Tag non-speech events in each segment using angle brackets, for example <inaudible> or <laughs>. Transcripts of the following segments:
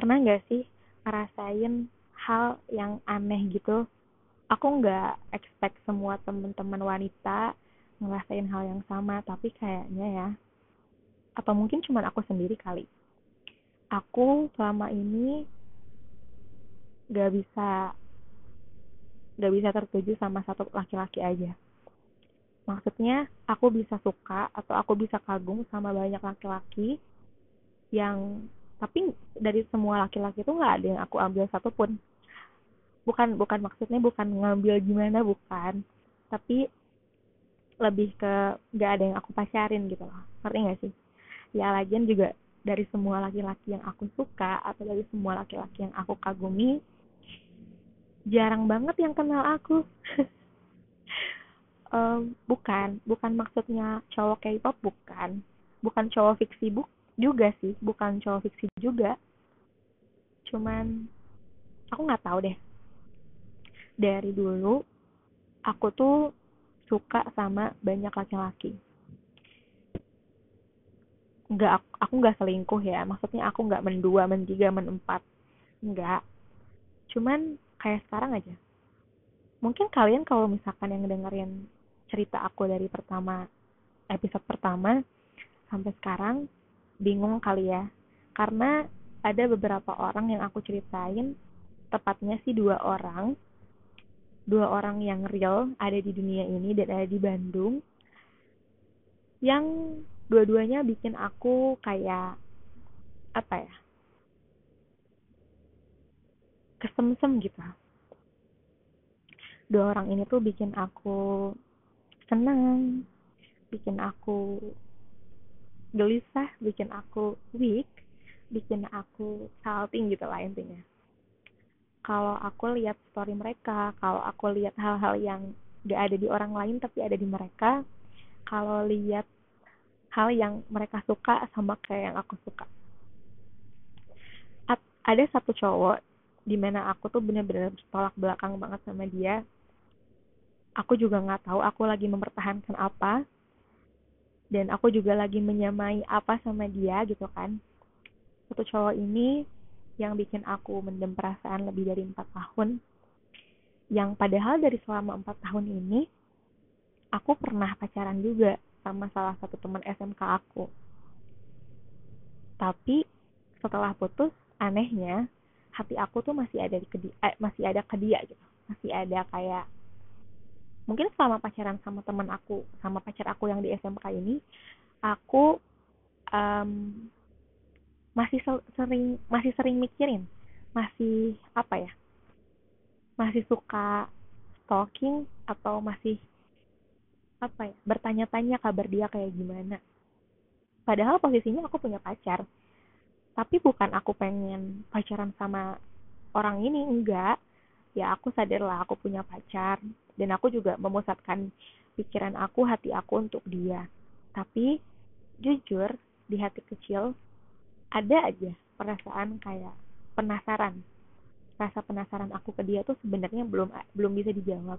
pernah nggak sih ngerasain hal yang aneh gitu? Aku nggak expect semua teman-teman wanita ngerasain hal yang sama tapi kayaknya ya. Atau mungkin cuma aku sendiri kali? Aku selama ini gak bisa gak bisa tertuju sama satu laki-laki aja. Maksudnya aku bisa suka atau aku bisa kagum sama banyak laki-laki yang tapi dari semua laki-laki itu nggak ada yang aku ambil satupun. Bukan bukan maksudnya bukan ngambil gimana bukan. Tapi lebih ke nggak ada yang aku pacarin gitu loh. Ngerti gak sih? Ya lagian juga dari semua laki-laki yang aku suka atau dari semua laki-laki yang aku kagumi jarang banget yang kenal aku. <laughs> Um, bukan. Bukan maksudnya cowok K-pop bukan. Bukan cowok fiksi bu juga sih bukan cowok fiksi juga. Cuman aku nggak tahu deh. Dari dulu aku tuh suka sama banyak laki-laki. Nggak aku nggak selingkuh ya maksudnya aku nggak mendua mentiga menempat. Nggak. Cuman kayak sekarang aja. Mungkin kalian kalau misalkan yang dengerin cerita aku dari pertama episode pertama sampai sekarang bingung kali ya. Karena ada beberapa orang yang aku ceritain tepatnya sih dua orang dua orang yang real ada di dunia ini dan ada di Bandung yang dua-duanya bikin aku kayak apa ya kesemsem gitu. Dua orang ini tuh bikin aku senang bikin aku gelisah bikin aku weak bikin aku salting gitu lah intinya. Kalau aku lihat story mereka kalau aku lihat hal-hal yang gak ada di orang lain tapi ada di mereka kalau lihat hal yang mereka suka sama kayak yang aku suka. At ada satu cowok di mana aku tuh bener-bener bertolak belakang banget sama dia. Aku juga nggak tahu aku lagi mempertahankan apa dan aku juga lagi menyamai apa sama dia gitu kan. Satu cowok ini yang bikin aku mendem perasaan lebih dari empat tahun. Yang padahal dari selama empat tahun ini aku pernah pacaran juga sama salah satu teman SMK aku. Tapi setelah putus anehnya hati aku tuh masih ada di ke dia, eh, masih ada ke dia gitu. Masih ada kayak mungkin selama pacaran sama teman aku sama pacar aku yang di SMK ini aku um, masih sering masih sering mikirin masih apa ya masih suka stalking atau masih apa ya bertanya-tanya kabar dia kayak gimana. Padahal posisinya aku punya pacar tapi bukan aku pengen pacaran sama orang ini enggak. Ya aku sadar lah aku punya pacar dan aku juga memusatkan pikiran aku hati aku untuk dia. Tapi jujur di hati kecil ada aja perasaan kayak penasaran. Rasa penasaran aku ke dia tuh sebenarnya belum belum bisa dijawab.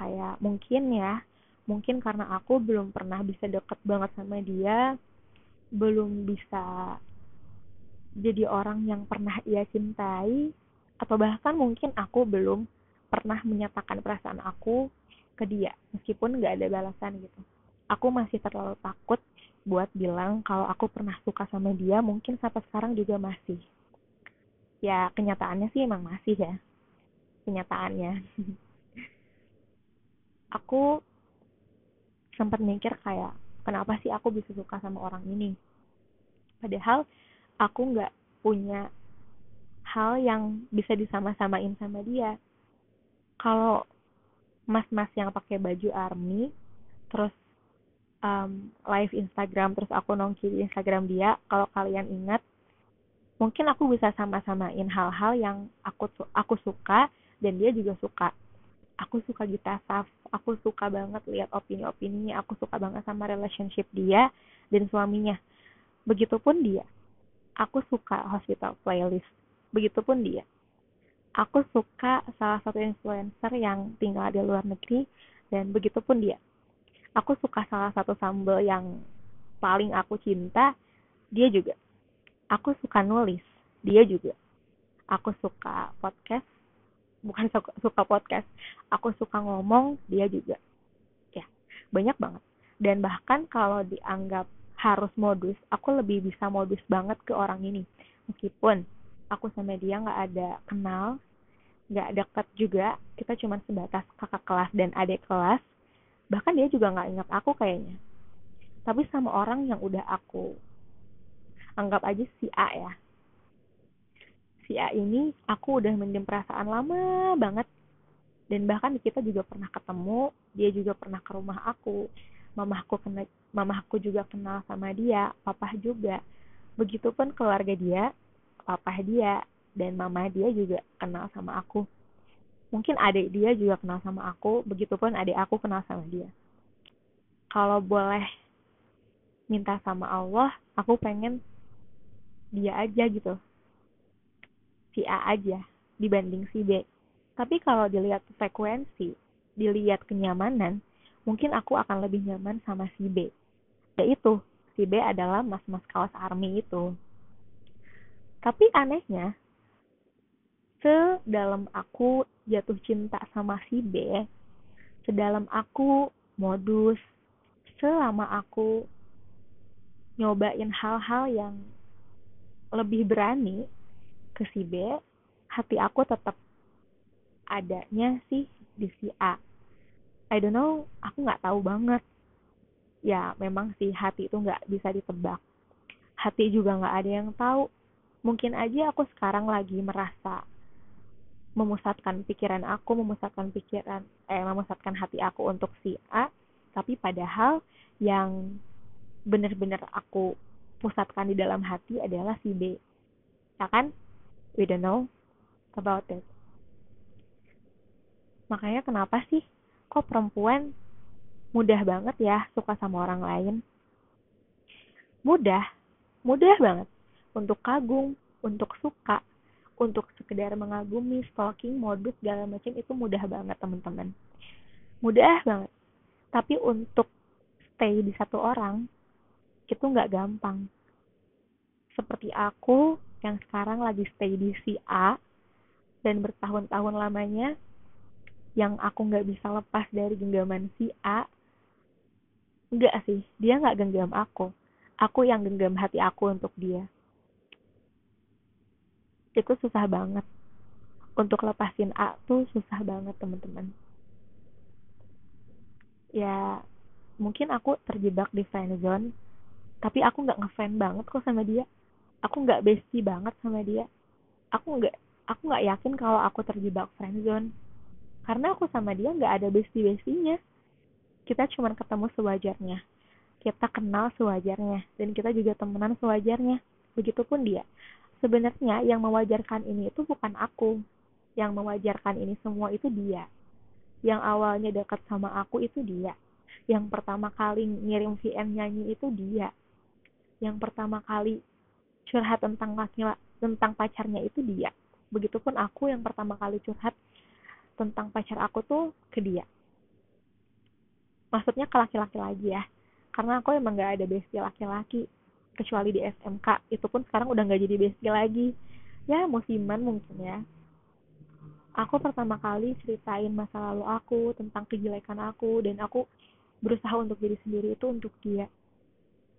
Kayak mungkin ya mungkin karena aku belum pernah bisa deket banget sama dia belum bisa jadi orang yang pernah ia cintai atau bahkan mungkin aku belum pernah menyatakan perasaan aku ke dia meskipun nggak ada balasan gitu. Aku masih terlalu takut buat bilang kalau aku pernah suka sama dia mungkin sampai sekarang juga masih. Ya kenyataannya sih emang masih ya. Kenyataannya. <laughs> Aku sempat mikir kayak kenapa sih aku bisa suka sama orang ini? Padahal aku nggak punya hal yang bisa disama-samain sama dia kalau mas-mas yang pakai baju army terus um, live Instagram terus aku nongki di Instagram dia kalau kalian ingat mungkin aku bisa sama-samain hal-hal yang aku aku suka dan dia juga suka. Aku suka Gita Saf aku suka banget lihat opini-opininya aku suka banget sama relationship dia dan suaminya. Begitupun dia. Aku suka hospital playlist. Begitupun dia aku suka salah satu influencer yang tinggal di luar negeri dan begitupun dia. Aku suka salah satu sambal yang paling aku cinta dia juga. Aku suka nulis dia juga. Aku suka podcast bukan <laughs> suka, suka podcast. Aku suka ngomong dia juga. Ya banyak banget. Dan bahkan kalau dianggap harus modus aku lebih bisa modus banget ke orang ini. Meskipun aku sama dia nggak ada kenal nggak dekat juga kita cuma sebatas kakak kelas dan adik kelas. Bahkan dia juga nggak ingat aku kayaknya. Tapi sama orang yang udah aku anggap aja si A ya. Si A ini aku udah mendem perasaan lama banget. Dan bahkan kita juga pernah ketemu dia juga pernah ke rumah aku. Mamaku kena mamaku juga kenal sama dia papa juga. Begitupun keluarga dia papa dia dan mama dia juga kenal sama aku mungkin adik dia juga kenal sama aku begitupun adik aku kenal sama dia kalau boleh minta sama Allah aku pengen dia aja gitu si A aja dibanding si B. Tapi kalau dilihat frekuensi, dilihat kenyamanan, mungkin aku akan lebih nyaman sama si B. Yaitu, si B adalah mas-mas kaos army itu. Tapi anehnya, sedalam aku jatuh cinta sama si B, sedalam aku modus, selama aku nyobain hal-hal yang lebih berani, ke si B hati aku tetap adanya sih di si A. I don't know aku nggak tahu banget. Ya memang sih hati itu nggak bisa ditebak. Hati juga nggak ada yang tahu mungkin aja aku sekarang lagi merasa memusatkan pikiran aku memusatkan pikiran eh memusatkan hati aku untuk si A tapi padahal yang benar-benar aku pusatkan di dalam hati adalah si B ya kan we don't know about it. Makanya kenapa sih kok perempuan mudah banget ya suka sama orang lain? Mudah, mudah banget untuk kagum, untuk suka, untuk sekedar mengagumi, stalking, modus segala macam itu mudah banget teman-teman. Mudah banget. Tapi untuk stay di satu orang itu nggak gampang. Seperti aku yang sekarang lagi stay di si A dan bertahun-tahun lamanya yang aku nggak bisa lepas dari genggaman si A enggak sih dia nggak genggam aku aku yang genggam hati aku untuk dia itu susah banget. Untuk lepasin A tuh susah banget teman-teman. Ya mungkin aku terjebak di friendzone tapi aku nggak ngefan banget kok sama dia. Aku nggak bestie banget sama dia. Aku nggak aku nggak yakin kalau aku terjebak friendzone karena aku sama dia nggak ada bestie bestinya kita cuma ketemu sewajarnya. Kita kenal sewajarnya. Dan kita juga temenan sewajarnya. Begitupun dia sebenarnya yang mewajarkan ini itu bukan aku. Yang mewajarkan ini semua itu dia. Yang awalnya dekat sama aku itu dia. Yang pertama kali ngirim VN nyanyi itu dia. Yang pertama kali curhat tentang laki tentang pacarnya itu dia. Begitupun aku yang pertama kali curhat tentang pacar aku tuh ke dia. Maksudnya ke laki-laki lagi ya. Karena aku emang gak ada bestie laki-laki kecuali di SMK itu pun sekarang udah gak jadi bestie lagi. Ya musiman mungkin ya. Aku pertama kali ceritain masa lalu aku tentang kejelekan aku dan aku berusaha untuk diri sendiri itu untuk dia.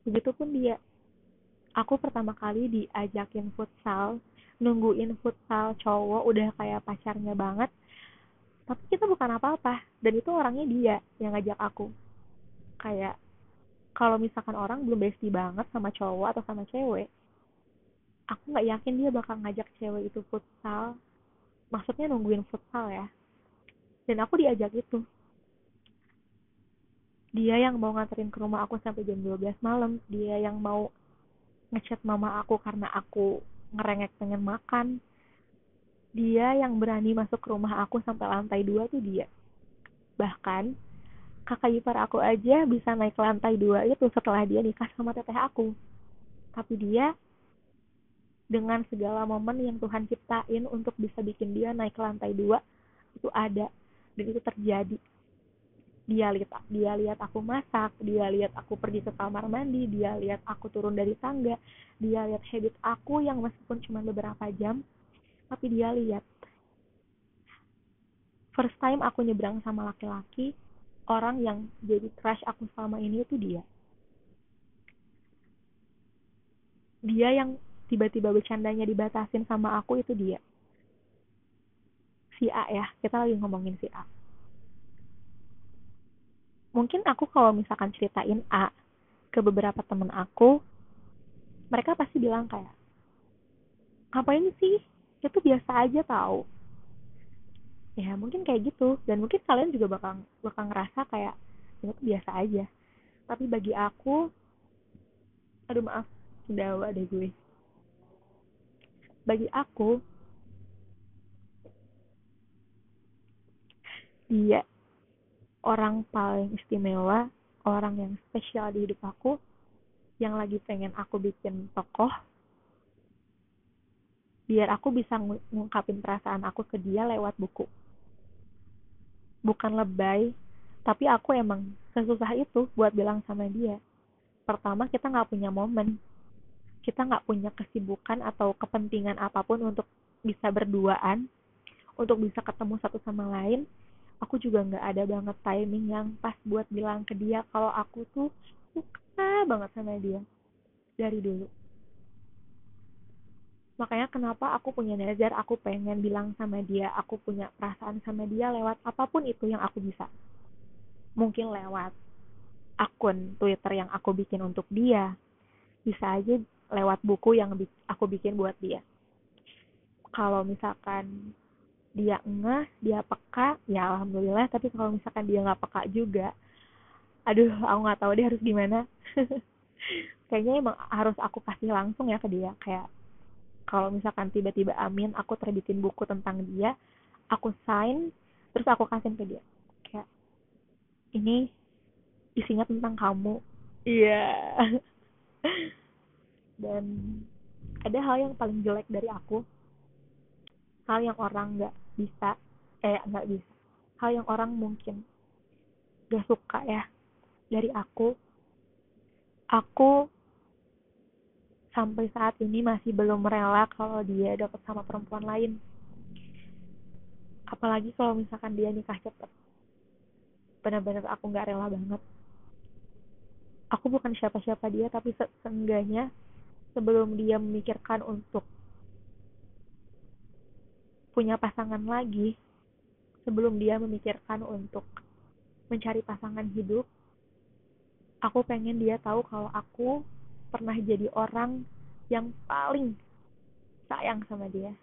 Begitupun dia. Aku pertama kali diajakin futsal nungguin futsal cowok udah kayak pacarnya banget. Tapi kita bukan apa-apa dan itu orangnya dia yang ngajak aku. Kayak kalau misalkan orang belum bestie banget sama cowok atau sama cewek aku nggak yakin dia bakal ngajak cewek itu futsal. Maksudnya nungguin futsal ya. Dan aku diajak itu. Dia yang mau nganterin ke rumah aku sampai jam 12 malam. Dia yang mau ngechat mama aku karena aku ngerengek pengen makan. Dia yang berani masuk ke rumah aku sampai lantai dua tuh dia. Bahkan kakak ipar aku aja bisa naik lantai dua itu setelah dia nikah sama teteh aku. Tapi dia dengan segala momen yang Tuhan ciptain untuk bisa bikin dia naik ke lantai dua itu ada. Dan itu terjadi. Dia lihat dia lihat aku masak dia lihat aku pergi ke kamar mandi dia lihat aku turun dari tangga dia lihat habit aku yang meskipun cuma beberapa jam tapi dia lihat. First time aku nyebrang sama laki-laki orang yang jadi crush aku selama ini itu dia. Dia yang tiba-tiba bercandanya dibatasin sama aku itu dia. Si A ya kita lagi ngomongin si A. Mungkin aku kalau misalkan ceritain A ke beberapa temen aku mereka pasti bilang kayak ngapain sih? Itu biasa aja tahu ya mungkin kayak gitu. Dan mungkin kalian juga bakal bakal ngerasa kayak itu biasa aja. Tapi bagi aku aduh maaf dawa deh gue. Bagi aku dia orang paling istimewa, orang yang spesial di hidup aku, yang lagi pengen aku bikin tokoh, biar aku bisa ngungkapin perasaan aku ke dia lewat buku. Bukan lebay, tapi aku emang sesusah itu buat bilang sama dia. Pertama, kita nggak punya momen. Kita nggak punya kesibukan atau kepentingan apa pun untuk bisa berduaan, untuk bisa ketemu satu sama lain, aku juga nggak ada banget timing yang pas buat bilang ke dia kalau aku tuh suka banget sama dia dari dulu makanya kenapa aku punya nazar aku pengen bilang sama dia aku punya perasaan sama dia lewat apa pun itu yang aku bisa. Mungkin lewat akun Twitter yang aku bikin untuk dia. Bisa aja lewat buku yang aku bikin buat dia. Kalau misalkan dia enggak dia peka ya alhamdulillah. Tapi kalau misalkan dia nggak peka juga aduh aku nggak tahu dia harus gimana. <laughs> Kayaknya emang harus aku kasih langsung ya ke dia. Kayak kalau misalkan tiba-tiba amin aku terbitin buku tentang dia aku sign terus aku kasih ke dia. Kayak ini isinya tentang kamu. Iya. Yeah. <laughs> dan ada hal yang paling jelek dari aku. Hal yang orang nggak bisa eh nggak bisa. Hal yang orang mungkin gak suka ya dari aku. Aku sampai saat ini masih belum rela kalau dia dapat sama perempuan lain. Apalagi kalau misalkan dia nikah cepet. Benar-benar aku nggak rela banget. Aku bukan siapa-siapa dia tapi se seenggaknya sebelum dia memikirkan untuk punya pasangan lagi sebelum dia memikirkan untuk mencari pasangan hidup aku pengen dia tahu kalau aku pernah jadi orang yang paling sayang sama dia